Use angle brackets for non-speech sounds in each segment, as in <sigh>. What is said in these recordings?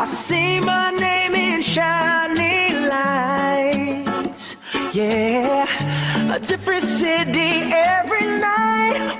I see my name in shining lights. Yeah, a different city every night.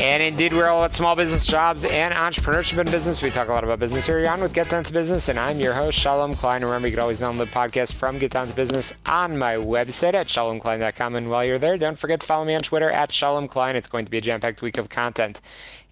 And indeed, we're all at small business jobs and entrepreneurship and business. We talk a lot about business here. On with Get Down to Business, and I'm your host, Shalom Klein. Remember, you can always download the podcast from Get Down to Business on my website at shalomklein.com. And while you're there, don't forget to follow me on Twitter at Shalom Klein. It's going to be a jam packed week of content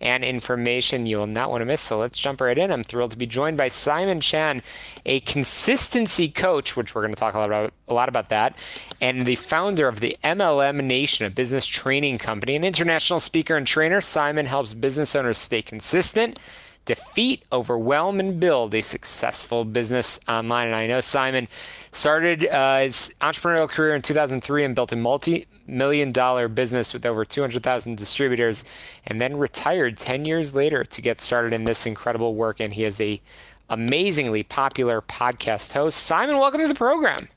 and information you will not want to miss. So let's jump right in. I'm thrilled to be joined by Simon Chan, a consistency coach, which we're going to talk a lot about, a lot about that, and the founder of the MLM Nation, a business training company, an international speaker and trainer. Simon helps business owners stay consistent defeat, overwhelm, and build a successful business online. And I know Simon started uh, his entrepreneurial career in 2003 and built a multi million dollar business with over 200,000 distributors, and then retired 10 years later to get started in this incredible work. And he is a amazingly popular podcast host. Simon, welcome to the program.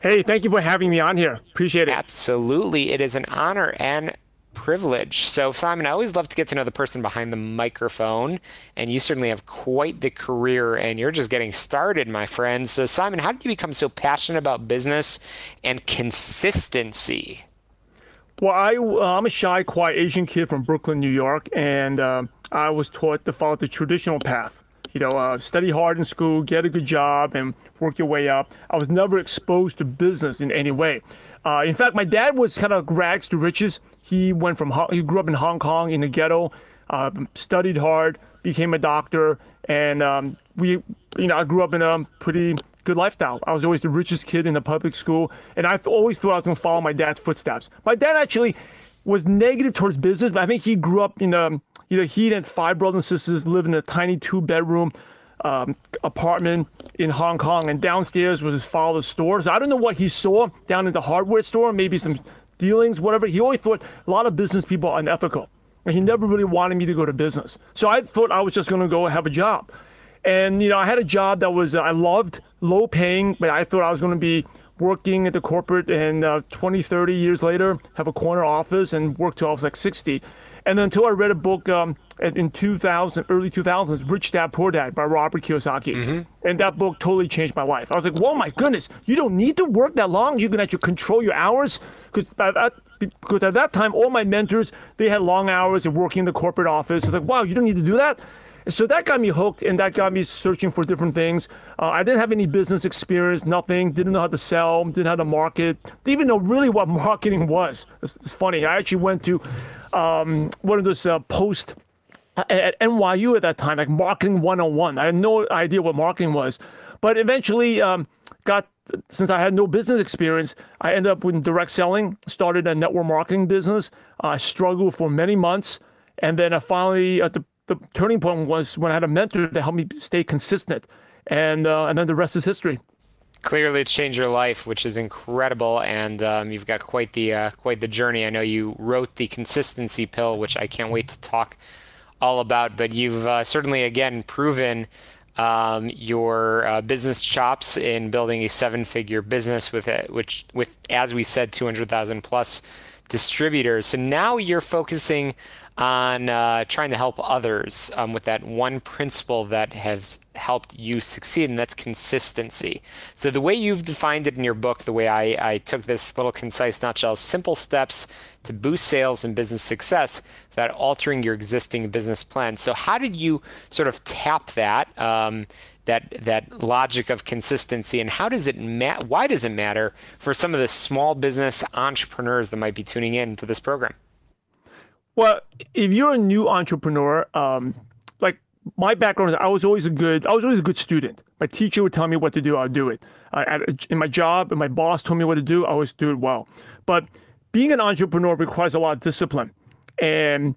Hey, thank you for having me on here. Appreciate it. Absolutely. It is an honor and privilege. So, Simon, I always love to get to know the person behind the microphone, and you certainly have quite the career, and you're just getting started, my friend. So, Simon, how did you become so passionate about business and consistency? Well, I, uh, I'm a shy, quiet Asian kid from Brooklyn, New York, and uh, I was taught to follow the traditional path. You know, uh, study hard in school, get a good job, and work your way up. I was never exposed to business in any way. Uh, in fact, my dad was kind of rags to riches. He went from he grew up in Hong Kong in the ghetto, uh, studied hard, became a doctor, and um, we, you know, I grew up in a pretty good lifestyle. I was always the richest kid in the public school, and I always thought I was going to follow my dad's footsteps. My dad actually was negative towards business, but I think he grew up in a, you know, he and five brothers and sisters lived in a tiny two bedroom um, apartment in Hong Kong, and downstairs was his father's store. So I don't know what he saw down in the hardware store, maybe some dealings, whatever. He always thought a lot of business people are unethical. And he never really wanted me to go to business. So I thought I was just going to go have a job. And, you know, I had a job that was, uh, I loved, low paying, but I thought I was going to be working at the corporate and uh, 20, 30 years later, have a corner office and work till I was like 60. And until I read a book um, in 2000, early 2000s, Rich Dad Poor Dad by Robert Kiyosaki. Mm-hmm. And that book totally changed my life. I was like, whoa, my goodness, you don't need to work that long. You can actually control your hours. Because at, because at that time, all my mentors, they had long hours of working in the corporate office. It's like, wow, you don't need to do that. So that got me hooked and that got me searching for different things. Uh, I didn't have any business experience, nothing, didn't know how to sell, didn't know how to market, didn't even know really what <laughs> marketing was. It's, it's funny. I actually went to um, one of those uh, post at NYU at that time, like marketing 101. I had no idea what marketing was. But eventually um, got, since I had no business experience, I ended up with direct selling, started a network marketing business. I struggled for many months. And then I finally, at the, the turning point was when I had a mentor to help me stay consistent. And, uh, and then the rest is history clearly it's changed your life, which is incredible, and um, you've got quite the uh, quite the journey. I know you wrote the consistency pill, which I can't wait to talk all about. But you've uh, certainly again proven um, your uh, business chops in building a seven-figure business with it, which with as we said, two hundred thousand plus distributors. So now you're focusing on uh, trying to help others um, with that one principle that has helped you succeed, and that's consistency. So, the way you've defined it in your book, the way I, I took this little concise nutshell simple steps to boost sales and business success without altering your existing business plan. So, how did you sort of tap that? Um, that that logic of consistency and how does it ma- why does it matter for some of the small business entrepreneurs that might be tuning in to this program well, if you're a new entrepreneur, um, like my background, is I was always a good, I was always a good student. My teacher would tell me what to do, I'd do it. At, in my job, and my boss told me what to do, I always do it well. But being an entrepreneur requires a lot of discipline, and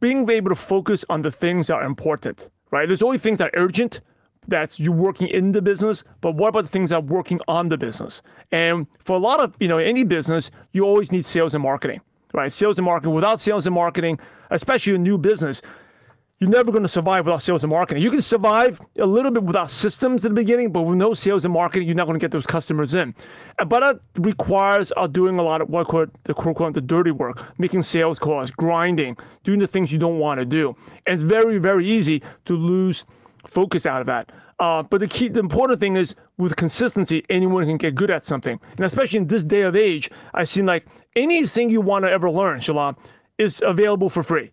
being able to focus on the things that are important. Right? There's always things that are urgent, that's you working in the business, but what about the things that are working on the business? And for a lot of, you know, any business, you always need sales and marketing, right? Sales and marketing. Without sales and marketing, especially a new business, you're never going to survive without sales and marketing. You can survive a little bit without systems at the beginning, but with no sales and marketing, you're not going to get those customers in. But that requires uh, doing a lot of what called the quote the dirty work, making sales calls, grinding, doing the things you don't want to do. And it's very, very easy to lose focus out of that. Uh, but the key, the important thing is with consistency, anyone can get good at something. And especially in this day of age, I've seen like anything you want to ever learn, Shalom, is available for free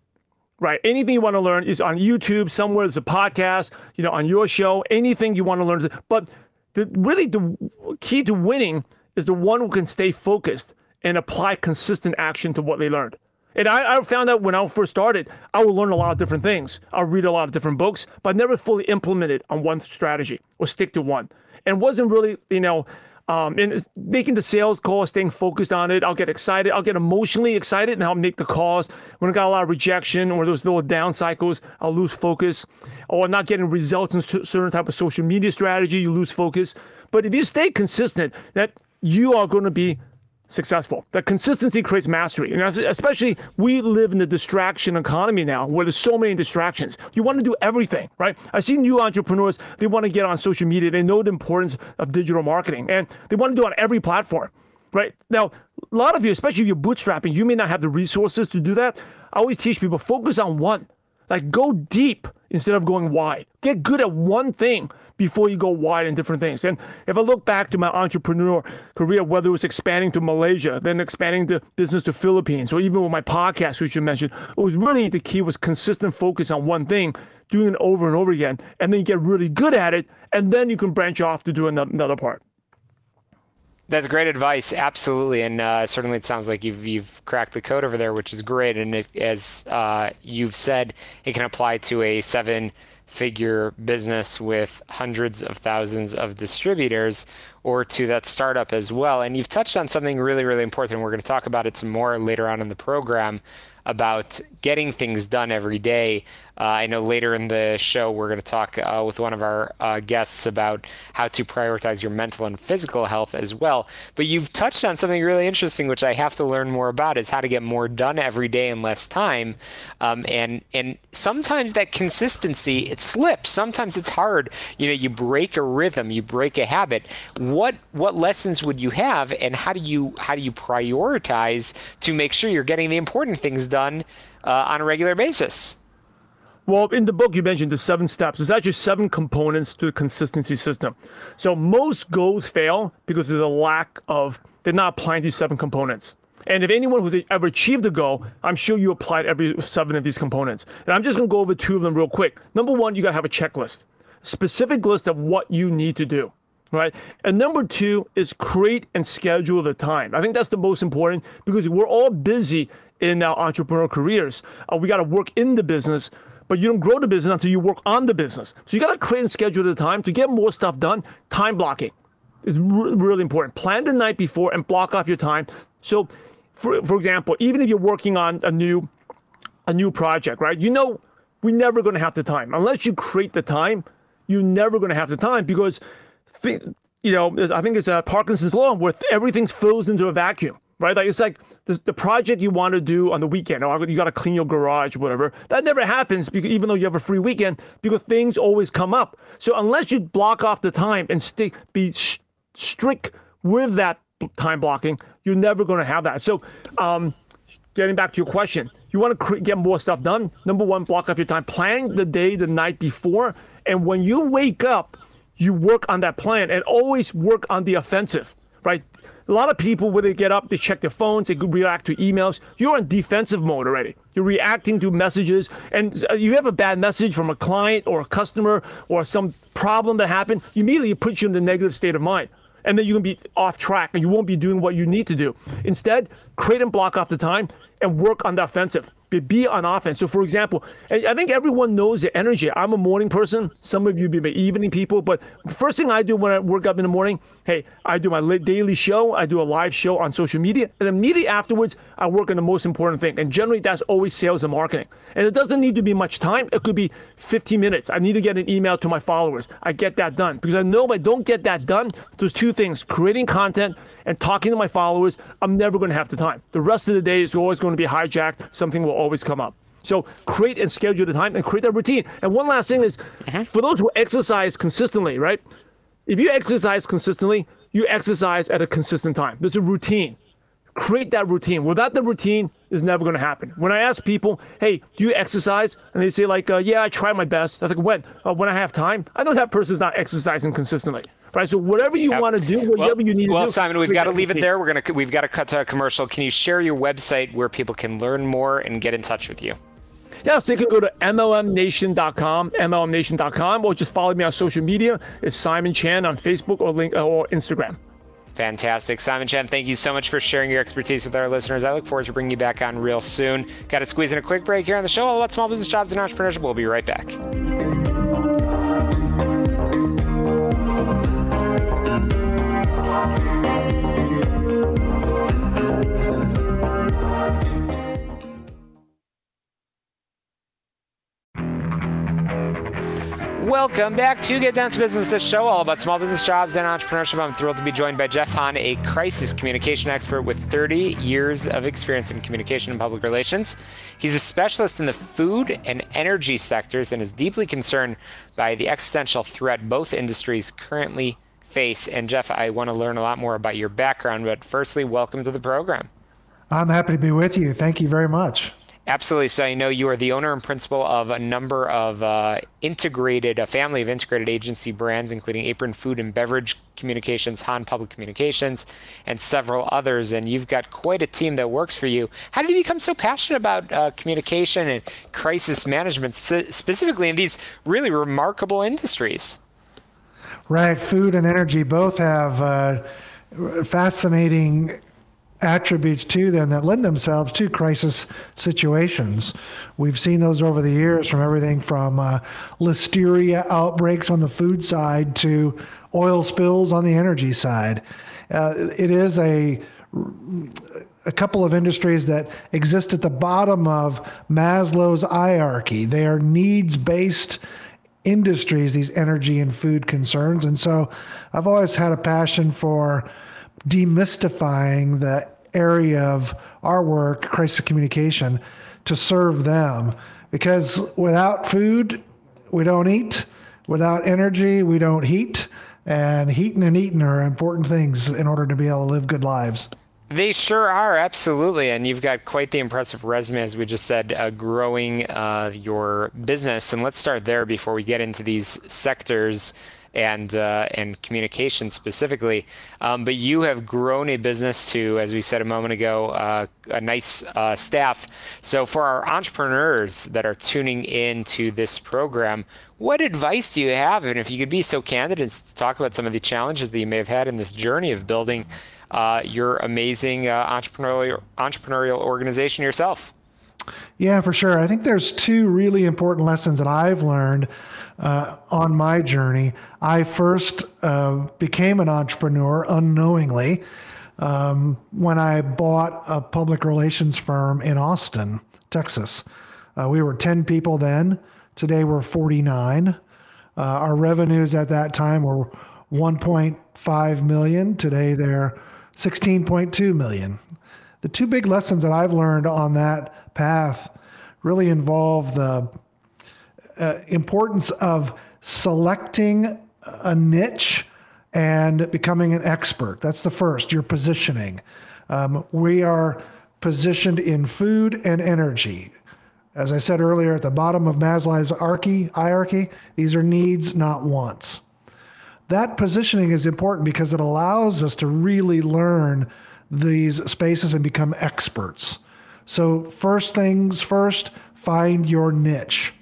right? Anything you want to learn is on YouTube, somewhere there's a podcast, you know, on your show, anything you want to learn. But the, really, the key to winning is the one who can stay focused and apply consistent action to what they learned. And I, I found that when I first started, I would learn a lot of different things. I'll read a lot of different books, but never fully implement it on one strategy or stick to one. And wasn't really, you know, um, and making the sales call, staying focused on it. I'll get excited. I'll get emotionally excited and I'll make the calls. When I got a lot of rejection or those little down cycles, I'll lose focus. Or not getting results in certain type of social media strategy, you lose focus. But if you stay consistent, that you are going to be successful. That consistency creates mastery. And especially we live in the distraction economy now where there's so many distractions. You want to do everything, right? I've seen new entrepreneurs, they want to get on social media. They know the importance of digital marketing and they want to do it on every platform, right? Now, a lot of you, especially if you're bootstrapping, you may not have the resources to do that. I always teach people focus on one. Like go deep instead of going wide. Get good at one thing before you go wide in different things. And if I look back to my entrepreneur career, whether it was expanding to Malaysia, then expanding the business to Philippines, or even with my podcast, which you mentioned, it was really the key was consistent focus on one thing, doing it over and over again, and then you get really good at it, and then you can branch off to do another part. That's great advice, absolutely, and uh, certainly it sounds like you've you've cracked the code over there, which is great. And if, as uh, you've said, it can apply to a seven figure business with hundreds of thousands of distributors or to that startup as well. And you've touched on something really, really important. We're going to talk about it some more later on in the program about getting things done every day. Uh, I know later in the show we're going to talk uh, with one of our uh, guests about how to prioritize your mental and physical health as well. But you've touched on something really interesting, which I have to learn more about, is how to get more done every day in less time. Um, and and sometimes that consistency it slips. Sometimes it's hard. You know, you break a rhythm, you break a habit. What what lessons would you have, and how do you how do you prioritize to make sure you're getting the important things done uh, on a regular basis? Well, in the book, you mentioned the seven steps. There's actually seven components to the consistency system. So most goals fail because there's a lack of, they're not applying these seven components. And if anyone who's ever achieved a goal, I'm sure you applied every seven of these components. And I'm just to go over two of them real quick. Number one, you got to have a checklist, specific list of what you need to do. Right. And number two is create and schedule the time. I think that's the most important because we're all busy in our entrepreneurial careers. Uh, we got to work in the business, but you don't grow the business until you work on the business. So you got to create and schedule the time to get more stuff done. Time blocking is re- really important. Plan the night before and block off your time. So, for, for example, even if you're working on a new a new project, right? You know, we're never going to have the time unless you create the time. You're never going to have the time because, you know, I think it's a Parkinson's law where everything fills into a vacuum right? Like it's like the, the project you want to do on the weekend, or you got to clean your garage, whatever. That never happens because even though you have a free weekend, because things always come up. So unless you block off the time and stick, be sh- strict with that time blocking, you're never going to have that. So, um, getting back to your question, you want to cre- get more stuff done. Number one, block off your time. Plan the day the night before, and when you wake up, you work on that plan, and always work on the offensive, right? A lot of people, when they get up, they check their phones, they react to emails. You're in defensive mode already. You're reacting to messages, and uh, you have a bad message from a client or a customer or some problem that happened, You immediately puts you in the negative state of mind. And then you can be off track and you won't be doing what you need to do. Instead, create and block off the time and work on the offensive. Be, on offense. So, for example, I think everyone knows the energy. I'm a morning person. Some of you be my evening people. But first thing I do when I work up in the morning, hey, I do my daily show. I do a live show on social media, and immediately afterwards, I work on the most important thing. And generally, that's always sales and marketing. And it doesn't need to be much time. It could be 15 minutes. I need to get an email to my followers. I get that done because I know if I don't get that done, there's two things: creating content and talking to my followers, I'm never going to have the time. The rest of the day is always going to be hijacked. Something will always come up. So create and schedule the time and create a routine. And one last thing is mm-hmm. for those who exercise consistently, right? If you exercise consistently, you exercise at a consistent time. There's a routine. Create that routine. Without the routine, it's never going to happen. When I ask people, "Hey, do you exercise?" and they say like, uh, "Yeah, I try my best." I think, "When? Uh, when I have time." I know that person's not exercising consistently right? So whatever you yep. want to do, whatever well, you need well, to do. Well, Simon, we've got to leave it there. We're gonna we've got to cut to a commercial. Can you share your website where people can learn more and get in touch with you? Yeah, so you can go to MLMNation.com, MLMNation.com, or just follow me on social media. It's Simon Chan on Facebook or link or Instagram. Fantastic. Simon Chen, thank you so much for sharing your expertise with our listeners. I look forward to bringing you back on real soon. Got to squeeze in a quick break here on the show all about small business jobs and entrepreneurship. We'll be right back. Welcome back to Get Down to Business, the show all about small business jobs and entrepreneurship. I'm thrilled to be joined by Jeff Hahn, a crisis communication expert with 30 years of experience in communication and public relations. He's a specialist in the food and energy sectors and is deeply concerned by the existential threat both industries currently face. And Jeff, I want to learn a lot more about your background, but firstly, welcome to the program. I'm happy to be with you. Thank you very much. Absolutely. So I know you are the owner and principal of a number of uh, integrated, a family of integrated agency brands, including Apron Food and Beverage Communications, Hahn Public Communications, and several others. And you've got quite a team that works for you. How did you become so passionate about uh, communication and crisis management, spe- specifically in these really remarkable industries? Right. Food and energy both have uh, fascinating attributes to them that lend themselves to crisis situations. We've seen those over the years from everything from uh, listeria outbreaks on the food side to oil spills on the energy side. Uh, it is a a couple of industries that exist at the bottom of Maslow's hierarchy. They are needs based industries, these energy and food concerns. And so I've always had a passion for demystifying the area of our work, crisis communication, to serve them. Because without food, we don't eat. Without energy, we don't heat. And heating and eating are important things in order to be able to live good lives. They sure are, absolutely. And you've got quite the impressive resume, as we just said, uh, growing uh, your business. And let's start there before we get into these sectors and uh, and communication specifically. Um, but you have grown a business to, as we said a moment ago, uh, a nice uh, staff. So for our entrepreneurs that are tuning in to this program, what advice do you have? And if you could be so candid and talk about some of the challenges that you may have had in this journey of building uh, your amazing uh, entrepreneurial entrepreneurial organization yourself. Yeah, for sure. I think there's two really important lessons that I've learned uh, on my journey. I first uh, became an entrepreneur unknowingly um, when I bought a public relations firm in Austin, Texas. Uh, we were 10 people then. Today we're 49. Uh, our revenues at that time were 1.5 million. Today they're 16.2 million. The two big lessons that I've learned on that path really involve the uh, importance of selecting a niche and becoming an expert. That's the first, your positioning. Um, we are positioned in food and energy. As I said earlier, at the bottom of Maslow's hierarchy, these are needs, not wants. That positioning is important because it allows us to really learn these spaces and become experts. So, first things first, find your niche.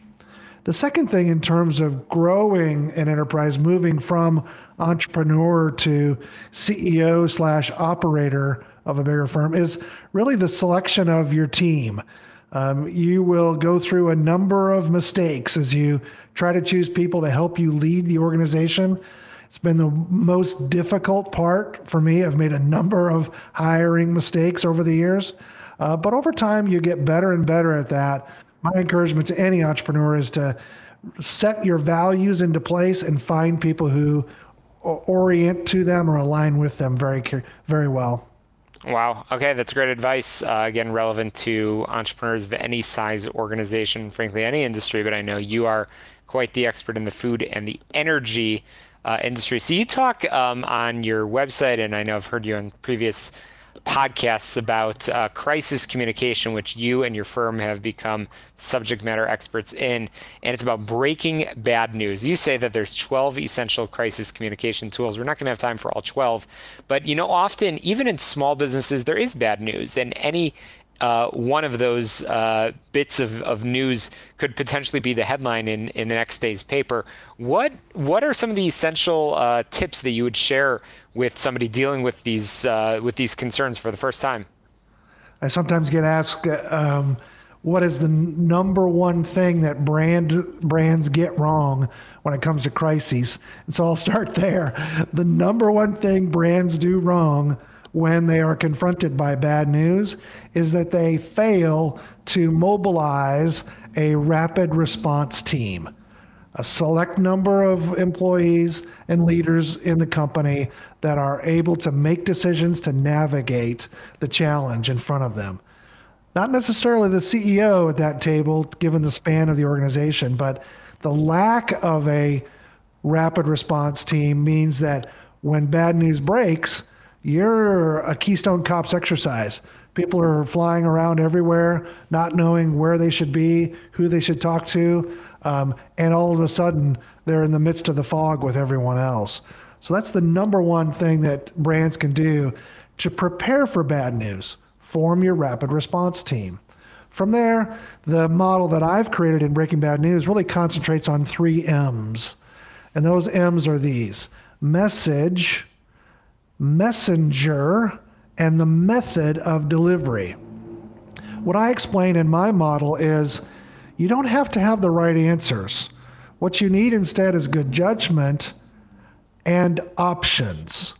The second thing, in terms of growing an enterprise, moving from entrepreneur to CEO slash operator of a bigger firm is really the selection of your team. Um, you will go through a number of mistakes as you try to choose people to help you lead the organization. It's been the most difficult part for me. I've made a number of hiring mistakes over the years, uh, but over time, you get better and better at that. My encouragement to any entrepreneur is to set your values into place and find people who orient to them or align with them very very well. Wow. Okay, that's great advice. Uh, again, relevant to entrepreneurs of any size organization, frankly, any industry. But I know you are quite the expert in the food and the energy uh, industry. So you talk um, on your website, and I know I've heard you on previous podcasts about uh, crisis communication, which you and your firm have become subject matter experts in. And it's about breaking bad news. You say that there's 12 essential crisis communication tools. We're not going to have time for all 12, but you know, often, even in small businesses, there is bad news, and any uh, one of those uh, bits of, of news could potentially be the headline in, in the next day's paper. What what are some of the essential uh, tips that you would share with somebody dealing with these uh, with these concerns for the first time? I sometimes get asked, um, what is the number one thing that brand brands get wrong when it comes to crises? And so I'll start <laughs> there. The number one thing brands do wrong when they are confronted by bad news is that they fail to mobilize a rapid response team. A select number of employees and leaders in the company that are able to make decisions to navigate the challenge in front of them. Not necessarily the CEO at that table, given the span of the organization, but the lack of a rapid response team means that when bad news breaks, you're a Keystone Cops exercise. People are flying around everywhere, not knowing where they should be, who they should talk to, um, and all of a sudden they're in the midst of the fog with everyone else. So that's the number one thing that brands can do to prepare for bad news. Form your rapid response team. From there, the model that I've created in Breaking Bad News really concentrates on three M's. And those M's are these message, messenger, and the method of delivery. What I explain in my model is you don't have to have the right answers. What you need instead is good judgment and options.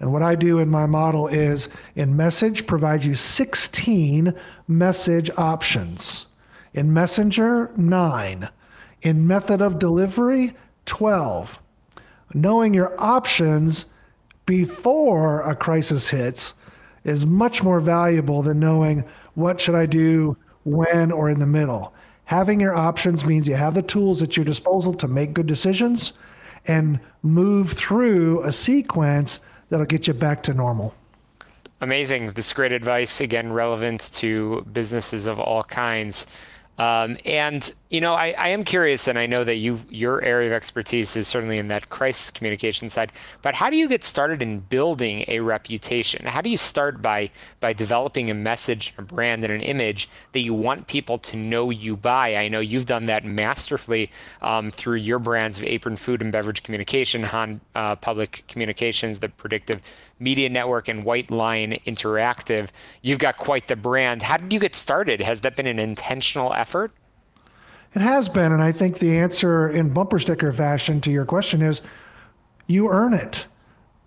And what I do in my model is in message, provide you 16 message options. In messenger, nine. In method of delivery, 12. Knowing your options before a crisis hits is much more valuable than knowing what should I do when or in the middle. Having your options means you have the tools at your disposal to make good decisions and move through a sequence that'll get you back to normal. Amazing. This great advice, again, relevant to businesses of all kinds. Um, and you know, I, I, am curious, and I know that you your area of expertise is certainly in that crisis communication side. But how do you get started in building a reputation? How do you start by by developing a message, a brand, and an image that you want people to know you by? I know you've done that masterfully um, through your brands of Apron Food and Beverage Communication, Hahn uh, Public Communications, the Predictive Media Network and White Lion Interactive. You've got quite the brand. How did you get started? Has that been an intentional effort? It has been. And I think the answer in bumper sticker fashion to your question is you earn it.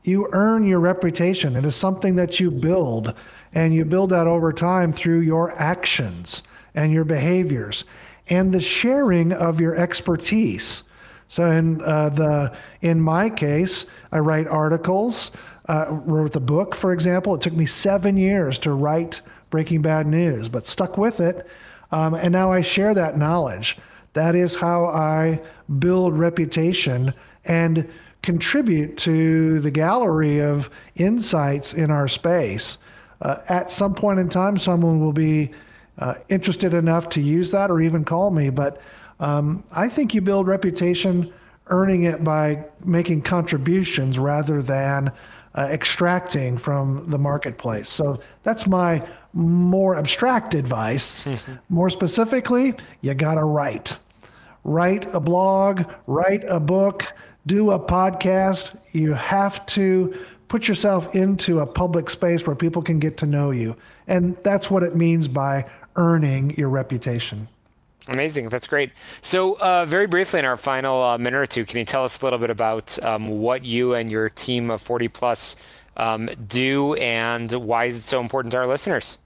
You earn your reputation. It is something that you build, and you build that over time through your actions and your behaviors and the sharing of your expertise. So in uh, the in my case, I write articles uh, wrote the book, for example. It took me seven years to write Breaking Bad News, but stuck with it. Um, and now I share that knowledge. That is how I build reputation and contribute to the gallery of insights in our space. Uh, at some point in time, someone will be uh, interested enough to use that or even call me. But um, I think you build reputation earning it by making contributions rather than uh, extracting from the marketplace. So that's my more abstract advice. more specifically, you got to write. Write a blog, write a book, do a podcast. You have to put yourself into a public space where people can get to know you. And that's what it means by earning your reputation. Amazing. That's great. So, uh, very briefly, in our final uh, minute or two, can you tell us a little bit about um, what you and your team of 40 plus um, do and why is it so important to our listeners?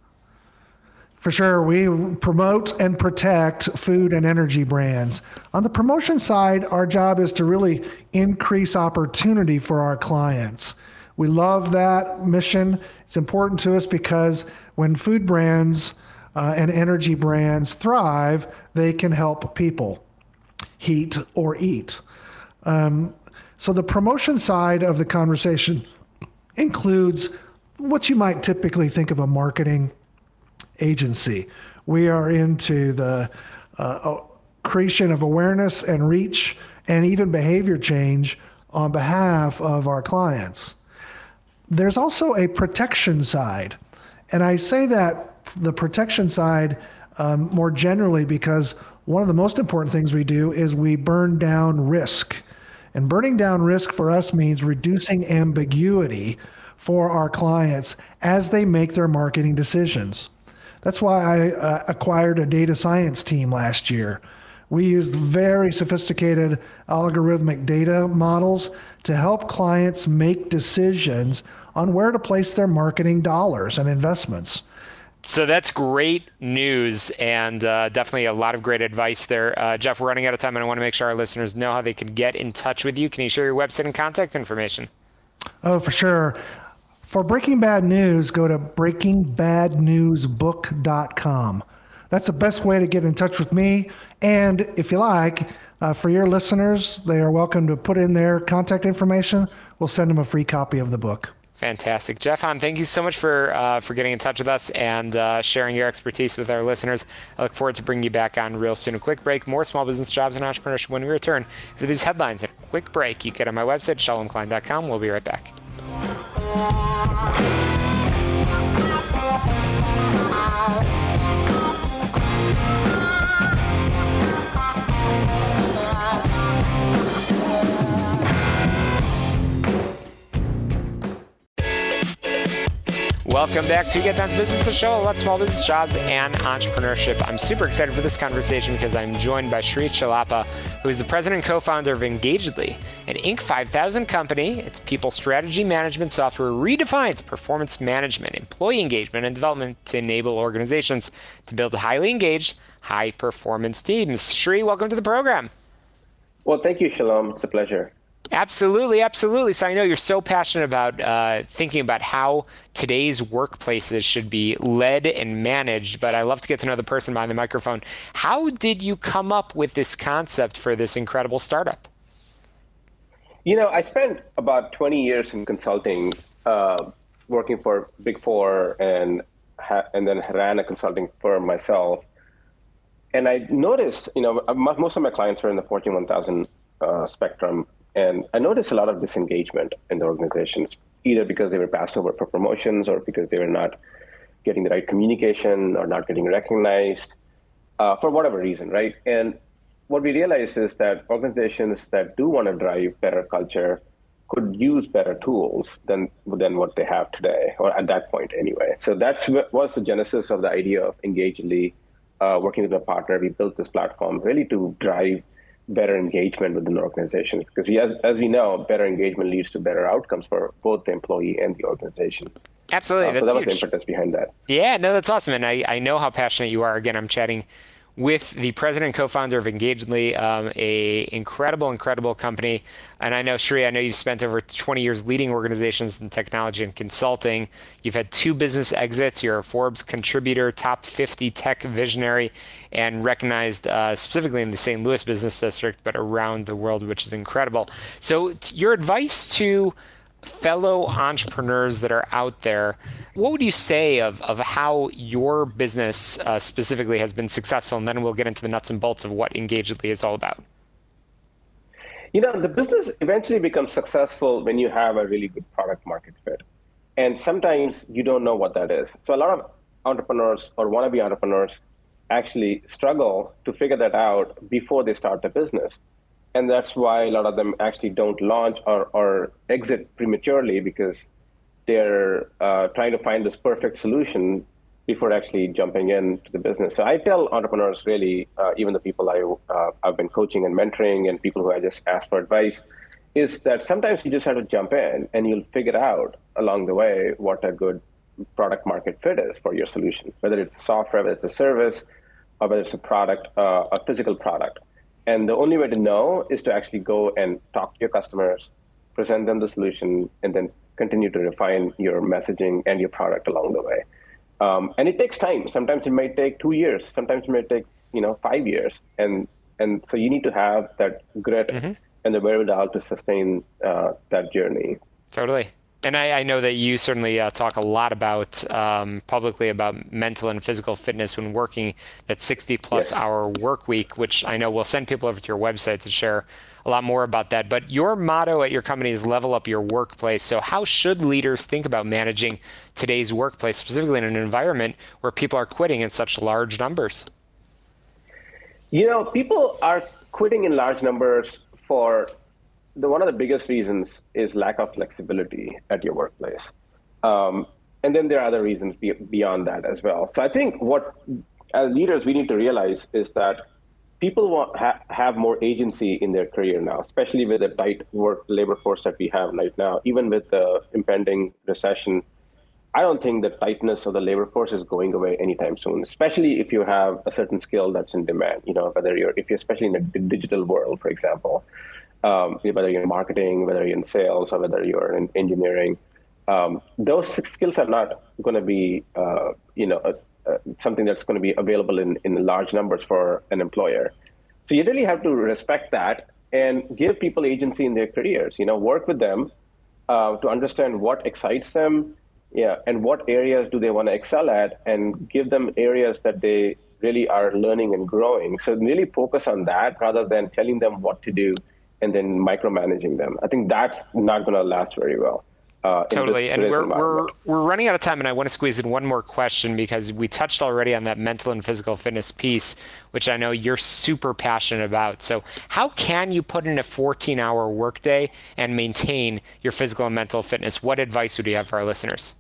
For sure, we promote and protect food and energy brands. On the promotion side, our job is to really increase opportunity for our clients. We love that mission. It's important to us because when food brands uh, and energy brands thrive, they can help people heat or eat. Um, so the promotion side of the conversation includes what you might typically think of a marketing agency. We are into the uh, creation of awareness and reach and even behavior change on behalf of our clients. There's also a protection side. And I say that the protection side um, more generally because one of the most important things we do is we burn down risk. And burning down risk for us means reducing ambiguity for our clients as they make their marketing decisions. That's why I uh, acquired a data science team last year. We used very sophisticated algorithmic data models to help clients make decisions on where to place their marketing dollars and investments. So that's great news and uh, definitely a lot of great advice there. Uh, Jeff, we're running out of time and I want to make sure our listeners know how they can get in touch with you. Can you share your website and contact information? Oh, for sure. For Breaking Bad News, go to breakingbadnewsbook.com. That's the best way to get in touch with me. And if you like, uh, for your listeners, they are welcome to put in their contact information. We'll send them a free copy of the book. Fantastic, Jeff Hahn. Thank you so much for uh, for getting in touch with us and uh, sharing your expertise with our listeners. I look forward to bringing you back on real soon. A quick break, more small business jobs and entrepreneurship when we return. For these headlines, and a quick break. You get on my website, shalomklein.com. We'll be right back. Welcome back to Get Down to Business, the show about small business jobs and entrepreneurship. I'm super excited for this conversation because I'm joined by Sri Chellappa, who is the president and co-founder of Engagedly, an Inc. 5000 company. Its people strategy management software redefines performance management, employee engagement, and development to enable organizations to build highly engaged, high performance teams. Sri, welcome to the program. Well, thank you, Shalom. It's a pleasure. Absolutely, absolutely. So I know you're so passionate about uh, thinking about how today's workplaces should be led and managed, but I love to get to know the person behind the microphone. How did you come up with this concept for this incredible startup? You know, I spent about 20 years in consulting, uh, working for Big Four, and ha- and then ran a consulting firm myself. And I noticed, you know, most of my clients are in the Fortune 1000 uh, spectrum, and I noticed a lot of disengagement in the organizations, either because they were passed over for promotions or because they were not getting the right communication or not getting recognized uh, for whatever reason, right? And what we realized is that organizations that do want to drive better culture could use better tools than than what they have today, or at that point anyway. So that's what was the genesis of the idea of Engagedly, uh, working with a partner. We built this platform really to drive better engagement within organizations because we, as, as we know, better engagement leads to better outcomes for both the employee and the organization. Absolutely. Uh, so that was huge. the impetus behind that. Yeah, no, that's awesome. And I, I know how passionate you are. Again, I'm chatting with the president and co-founder of Engagedly, um, a incredible, incredible company. And I know, Sri, I know you've spent over 20 years leading organizations in technology and consulting. You've had two business exits. You're a Forbes contributor, top 50 tech visionary, and recognized uh, specifically in the St. Louis business district, but around the world, which is incredible. So, your advice to fellow entrepreneurs that are out there, what would you say of, of how your business uh, specifically has been successful? And then we'll get into the nuts and bolts of what Engagedly is all about. You know, the business eventually becomes successful when you have a really good product market fit. And sometimes you don't know what that is. So a lot of entrepreneurs or wannabe entrepreneurs actually struggle to figure that out before they start the business and that's why a lot of them actually don't launch or, or exit prematurely because they're uh, trying to find this perfect solution before actually jumping into the business. So I tell entrepreneurs, really, uh, even the people I, uh, I've been coaching and mentoring, and people who I just ask for advice, is that sometimes you just have to jump in and you'll figure out along the way what a good product market fit is for your solution, whether it's software, whether it's a service, or whether it's a product, uh, a physical product. And the only way to know is to actually go and talk to your customers, present them the solution, and then continue to refine your messaging and your product along the way. Um, and it takes time. Sometimes it may take two years. Sometimes it may take you know five years. And and so you need to have that grit mm-hmm. and the wherewithal to sustain uh, that journey. Totally. And I, I, know that you certainly uh, talk a lot about um, publicly about mental and physical fitness when working that 60 plus yes. hour work week, which I know we'll send people over to your website to share a lot more about that. But your motto at your company is level up your workplace. So, how should leaders think about managing today's workplace, specifically in an environment where people are quitting in such large numbers? You know, people are quitting in large numbers for the one of the biggest reasons is lack of flexibility at your workplace. Um, and then there are other reasons be, beyond that as well. So I think what as leaders we need to realize is that people want ha- have more agency in their career now, especially with the tight work labor force that we have right now. Even with the impending recession, I don't think the tightness of the labor force is going away anytime soon. Especially if you have a certain skill that's in demand. You know, whether you're if you're especially in the digital world, for example um, whether you're in marketing, whether you're in sales, or whether you're in engineering. Um, those skills are not going to be, uh, you know, uh, uh, something that's going to be available in, in large numbers for an employer. So you really have to respect that and give people agency in their careers. You know, work with them uh, to understand what excites them, yeah, and what areas do they want to excel at, and give them areas that they really are learning and growing. So really focus on that rather than telling them what to do and then micromanaging them. I think that's not going to last very well. Uh, totally. And we're, we're, we're running out of time, and I want to squeeze in one more question because we touched already on that mental and physical fitness piece, which I know you're super passionate about. So, how can you put in a 14 hour workday and maintain your physical and mental fitness? What advice would you have for our listeners?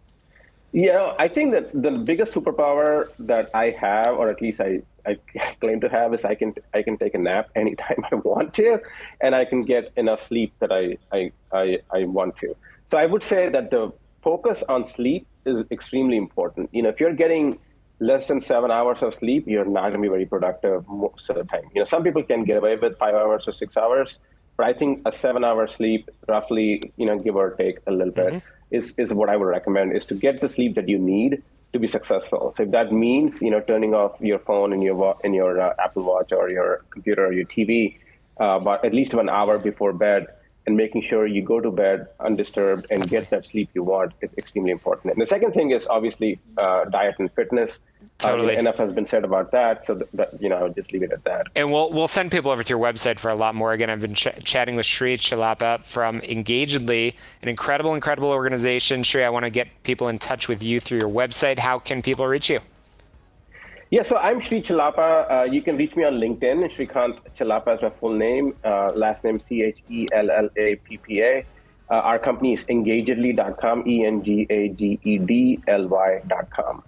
Yeah, I think that the biggest superpower that I have, or at least I I <laughs> claim to have is I can I can take a nap anytime <laughs> I want to, and I can get enough sleep that I I, I, I want to. So I would say that the focus on sleep is extremely important. You know, if you're getting less than seven hours of sleep, you're not going to be very productive most of the time. You know, some people can get away with five hours or six hours, but I think a seven-hour sleep, roughly, you know, give or take a little bit, mm-hmm. is is what I would recommend. Is to get the sleep that you need to be successful. So if that means you know turning off your phone and your in your uh, Apple Watch or your computer or your TV, uh, but at least one hour before bed, and making sure you go to bed undisturbed and get that sleep you want is extremely important. And the second thing is obviously uh, diet and fitness. Totally. Uh, enough has been said about that, so that, you know I would just leave it at that. And we'll we'll send people over to your website for a lot more. Again, I've been ch- chatting with Sri Chellappa from Engagedly, an incredible, incredible organization. Sri, I want to get people in touch with you through your website. How can people reach you? Yeah, so I'm Sri Chellappa. Uh, you can reach me on LinkedIn. Srikant Chellappa is my full name. Uh, last name C H E L L A P P A. Uh, our company is engagedly.com, E N G A G E D L Y.com.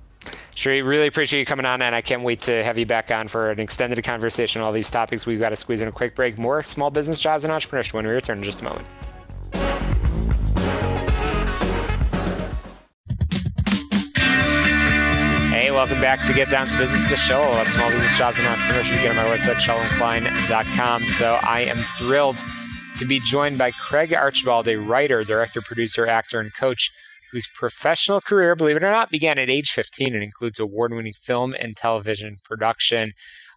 Sri, really appreciate you coming on, and I can't wait to have you back on for an extended conversation on all these topics. We've got to squeeze in a quick break. More small business jobs and entrepreneurship when we return in just a moment. Welcome back to Get Down to Business, the show about small business jobs and entrepreneurship. You get on my website, shalomklein.com. So I am thrilled to be joined by Craig Archibald, a writer, director, producer, actor, and coach whose professional career, believe it or not, began at age 15 and includes award winning film and television production.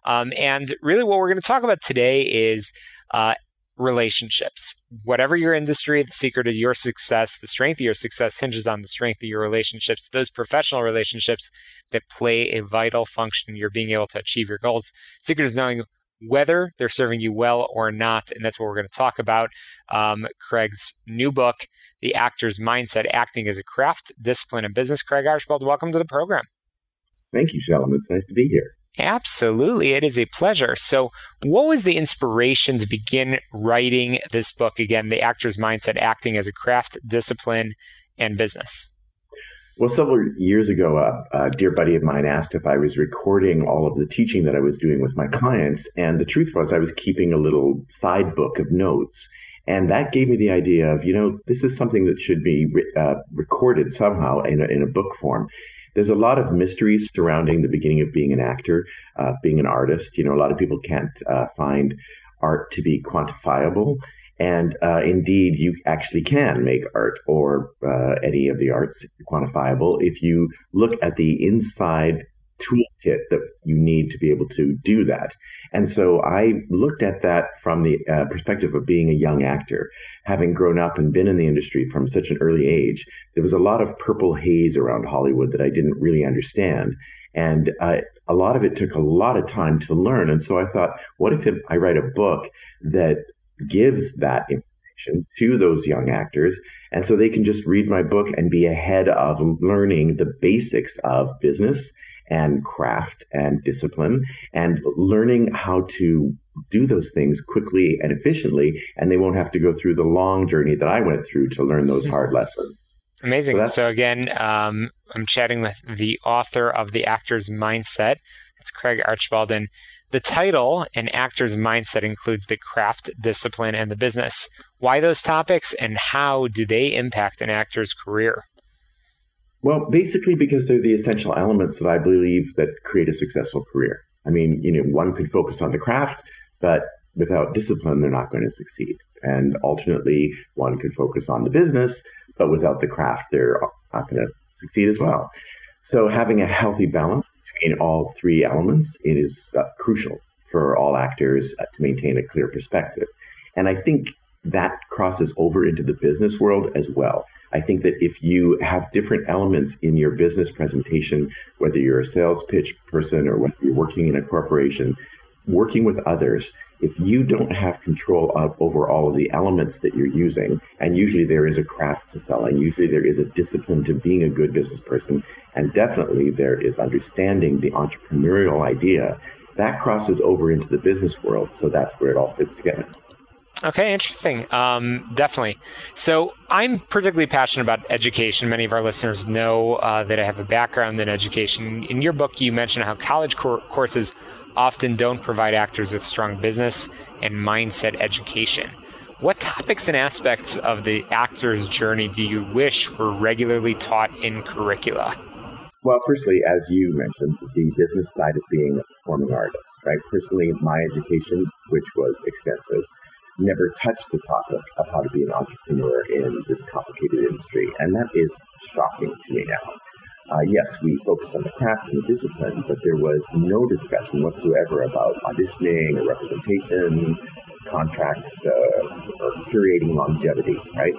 Um, and really, what we're going to talk about today is uh, relationships. Whatever your industry, the secret of your success, the strength of your success hinges on the strength of your relationships, those professional relationships that play a vital function in your being able to achieve your goals. Secret is knowing whether they're serving you well or not. And that's what we're going to talk about. Um, Craig's new book, The Actor's Mindset Acting as a Craft, Discipline, and Business. Craig Archibald, welcome to the program. Thank you, Shalom. It's nice to be here. Absolutely. It is a pleasure. So, what was the inspiration to begin writing this book? Again, The Actor's Mindset Acting as a Craft, Discipline, and business? Well, several years ago, uh, a dear buddy of mine asked if I was recording all of the teaching that I was doing with my clients. And the truth was, I was keeping a little side book of notes. And that gave me the idea of, you know, this is something that should be uh, recorded somehow in a, in a book form. There's a lot of mysteries surrounding the beginning of being an actor, uh, being an artist. You know, a lot of people can't uh, find art to be quantifiable. And uh, indeed, you actually can make art or uh, any of the arts quantifiable if you look at the inside toolkit that you need to be able to do that. And so I looked at that from the uh, perspective of being a young actor, having grown up and been in the industry from such an early age. There was a lot of purple haze around Hollywood that I didn't really understand. And uh, a lot of it took a lot of time to learn. And so I thought, what if I write a book that gives that information to those young actors and so they can just read my book and be ahead of learning the basics of business and craft and discipline and learning how to do those things quickly and efficiently and they won't have to go through the long journey that i went through to learn those hard lessons. Amazing. So, so again um, i'm chatting with the author of the actor's mindset. It's craig archibald and the title An Actor's Mindset includes the craft, discipline, and the business. Why those topics and how do they impact an actor's career? Well, basically because they're the essential elements that I believe that create a successful career. I mean, you know, one could focus on the craft, but without discipline, they're not going to succeed. And alternately, one could focus on the business, but without the craft, they're not going to succeed as well. So having a healthy balance between all three elements, it is uh, crucial for all actors uh, to maintain a clear perspective. And I think that crosses over into the business world as well. I think that if you have different elements in your business presentation, whether you're a sales pitch person or whether you're working in a corporation, working with others, if you don't have control of, over all of the elements that you're using, and usually there is a craft to sell, and usually there is a discipline to being a good business person, and definitely there is understanding the entrepreneurial idea, that crosses over into the business world. So that's where it all fits together. Okay, interesting. Um, definitely. So I'm particularly passionate about education. Many of our listeners know uh, that I have a background in education. In your book, you mentioned how college cor- courses often don't provide actors with strong business and mindset education. What topics and aspects of the actor's journey do you wish were regularly taught in curricula? Well, firstly, as you mentioned, the business side of being a performing artist, right? Personally, my education, which was extensive, never touched the topic of how to be an entrepreneur in this complicated industry. And that is shocking to me now. Uh, yes, we focused on the craft and the discipline, but there was no discussion whatsoever about auditioning or representation, contracts, uh, or curating longevity, right?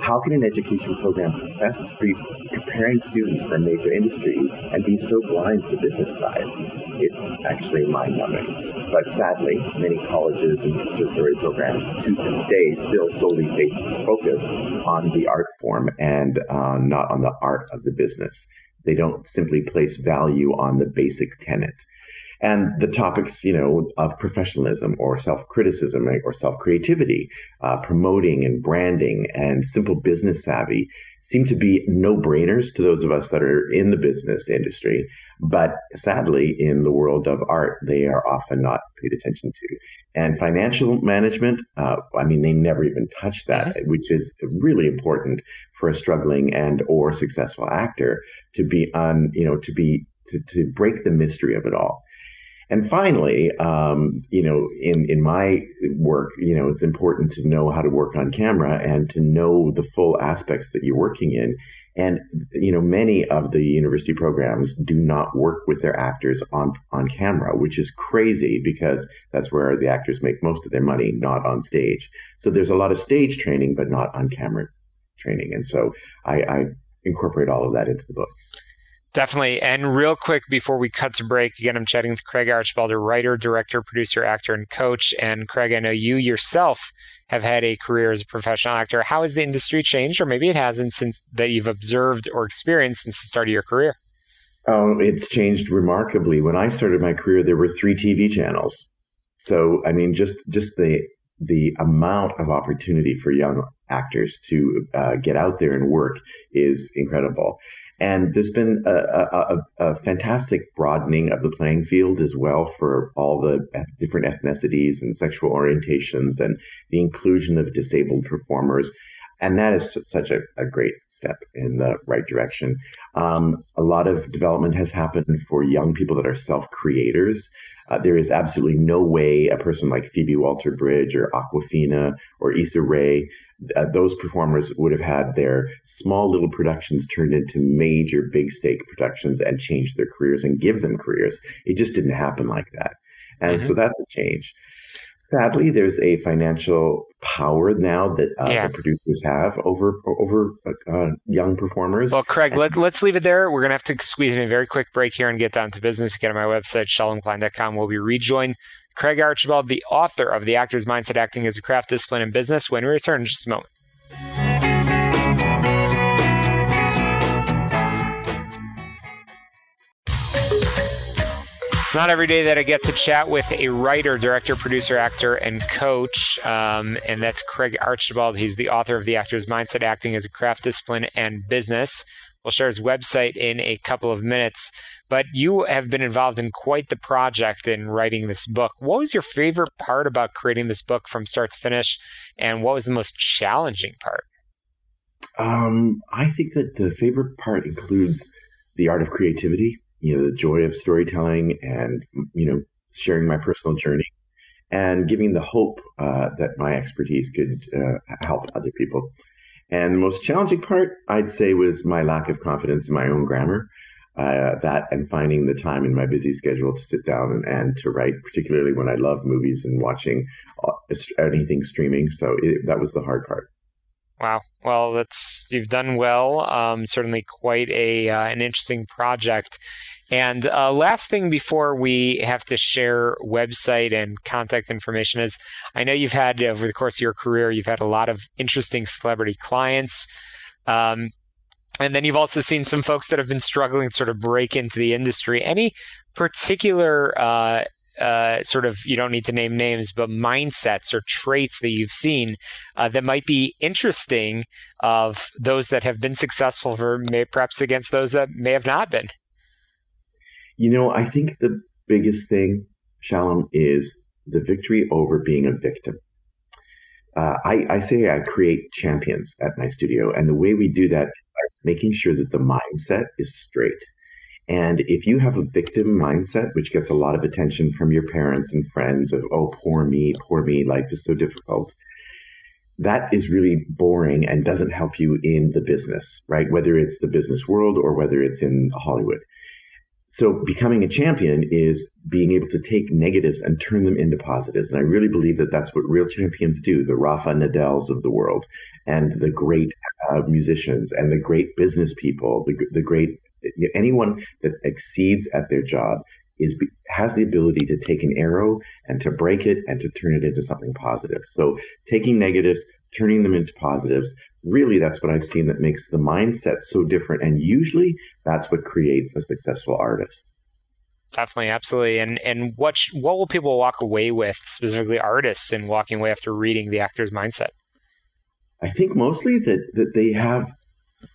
How can an education program profess to be preparing students for a major industry and be so blind to the business side? It's actually mind numbing. But sadly, many colleges and conservatory programs to this day still solely focus on the art form and uh, not on the art of the business. They don't simply place value on the basic tenet and the topics, you know, of professionalism or self-criticism or self-creativity, uh, promoting and branding and simple business savvy seem to be no-brainers to those of us that are in the business industry. But sadly, in the world of art, they are often not paid attention to. And financial management, uh, I mean, they never even touch that, mm-hmm. which is really important for a struggling and or successful actor to be on, you know, to be to, to break the mystery of it all. And finally, um, you know, in, in my work, you know, it's important to know how to work on camera and to know the full aspects that you're working in. And, you know, many of the university programs do not work with their actors on, on camera, which is crazy because that's where the actors make most of their money, not on stage. So there's a lot of stage training, but not on camera training. And so I, I incorporate all of that into the book. Definitely. And real quick before we cut to break, again, I'm chatting with Craig Archibald, writer, director, producer, actor, and coach. And Craig, I know you yourself have had a career as a professional actor. How has the industry changed, or maybe it hasn't since that you've observed or experienced since the start of your career? Oh, it's changed remarkably. When I started my career, there were three TV channels. So, I mean, just just the the amount of opportunity for young actors to uh, get out there and work is incredible. And there's been a, a, a, fantastic broadening of the playing field as well for all the different ethnicities and sexual orientations and the inclusion of disabled performers. And that is such a, a great step in the right direction. Um, a lot of development has happened for young people that are self creators. Uh, there is absolutely no way a person like Phoebe Waller-Bridge or Awkwafina or Issa Rae, uh, those performers would have had their small little productions turned into major big stake productions and change their careers and give them careers. It just didn't happen like that. And mm-hmm. so that's a change sadly, there's a financial power now that uh, yeah. the producers have over over uh, young performers. Well, Craig, let, let's leave it there. We're gonna have to squeeze in a very quick break here and get down to business. Get on my website, shalomklein.com. We'll be rejoined. Craig Archibald, the author of The Actor's Mindset Acting as a Craft Discipline in Business, when we return in just a moment. It's not every day that I get to chat with a writer, director, producer, actor, and coach. Um, and that's Craig Archibald. He's the author of The Actor's Mindset Acting as a Craft Discipline and Business. We'll share his website in a couple of minutes. But you have been involved in quite the project in writing this book. What was your favorite part about creating this book from start to finish? And what was the most challenging part? Um, I think that the favorite part includes the art of creativity you know the joy of storytelling and you know sharing my personal journey and giving the hope uh, that my expertise could uh, help other people. And the most challenging part, I'd say, was my lack of confidence in my own grammar. Uh, that and finding the time in my busy schedule to sit down and, and to write, particularly when I love movies and watching uh, anything streaming. So it, that was the hard part. Wow. Well, that's you've done well. Um, certainly, quite a uh, an interesting project. And uh, last thing before we have to share website and contact information is, I know you've had over the course of your career, you've had a lot of interesting celebrity clients. Um, and then you've also seen some folks that have been struggling to sort of break into the industry. Any particular uh, uh, sort of you don't need to name names, but mindsets or traits that you've seen uh, that might be interesting of those that have been successful for may, perhaps against those that may have not been? You know, I think the biggest thing, Shalom, is the victory over being a victim. Uh, I, I, say I create champions at my studio, and the way we do that is by making sure that the mindset is straight. And if you have a victim mindset, which gets a lot of attention from your parents and friends of, oh, poor me, poor me, life is so difficult, that is really boring and doesn't help you in the business, right? Whether it's the business world or whether it's in Hollywood. So becoming a champion is being able to take negatives and turn them into positives. And I really believe that that's what real champions do. The Rafa Nadals of the world and the great uh, musicians and the great business people, the, the great anyone that exceeds at their job is has the ability to take an arrow and to break it and to turn it into something positive. So taking negatives, turning them into positives, really that's what I've seen that makes the mindset so different and usually that's what creates a successful artist. Definitely, absolutely. And and what sh- what will people walk away with specifically artists and walking away after reading the actor's mindset? I think mostly that that they have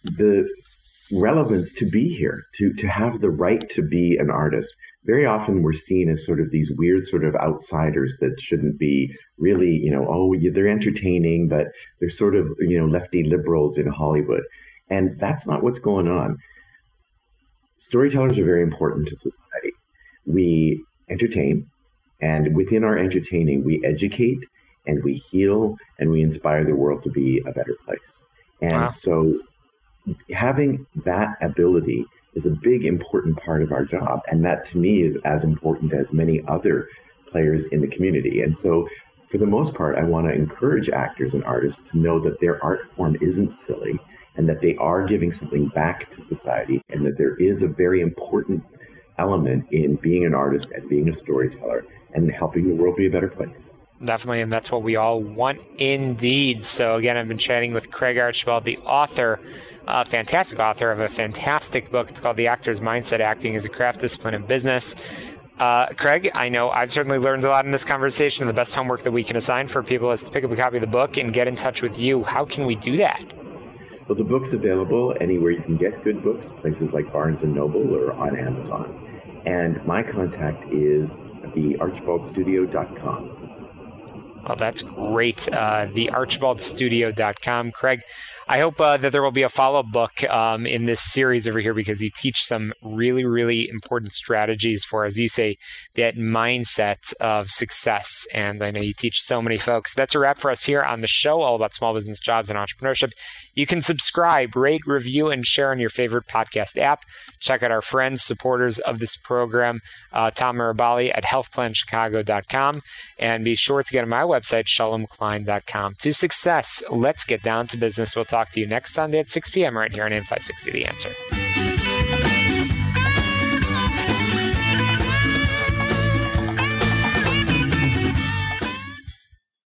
the relevance to be here, to to have the right to be an artist. Very often we're seen as sort of these weird sort of outsiders that shouldn't be really, you know, oh, they're entertaining, but they're sort of, you know, lefty liberals in Hollywood. And that's not what's going on. Storytellers are very important to society. We entertain, and within our entertaining, we educate and we heal and we inspire the world to be a better place. And wow. so having that ability is a big important part of our job and that to me is as important as many other players in the community. And so for the most part i want to encourage actors and artists to know that their art form isn't silly and that they are giving something back to society and that there is a very important element in being an artist and being a storyteller and helping the world be a better place Definitely, and that's what we all want indeed. So, again, I've been chatting with Craig Archibald, the author, a fantastic author of a fantastic book. It's called The Actor's Mindset Acting as a Craft Discipline in Business. Uh, Craig, I know I've certainly learned a lot in this conversation. And the best homework that we can assign for people is to pick up a copy of the book and get in touch with you. How can we do that? Well, the book's available anywhere you can get good books, places like Barnes and Noble or on Amazon. And my contact is thearchibaldstudio.com. Well, that's great. Uh, thearchibaldstudio.com. Craig, I hope uh, that there will be a follow up book um, in this series over here because you teach some really, really important strategies for, as you say, that mindset of success. And I know you teach so many folks. That's a wrap for us here on the show, all about small business jobs and entrepreneurship. You can subscribe, rate, review, and share on your favorite podcast app. Check out our friends, supporters of this program, uh, Tom Mirabali at healthplanchicago.com. And be sure to get on my website, shalomklein.com. To success, let's get down to business. We'll talk to you next Sunday at 6 p.m. right here on AM560 The Answer.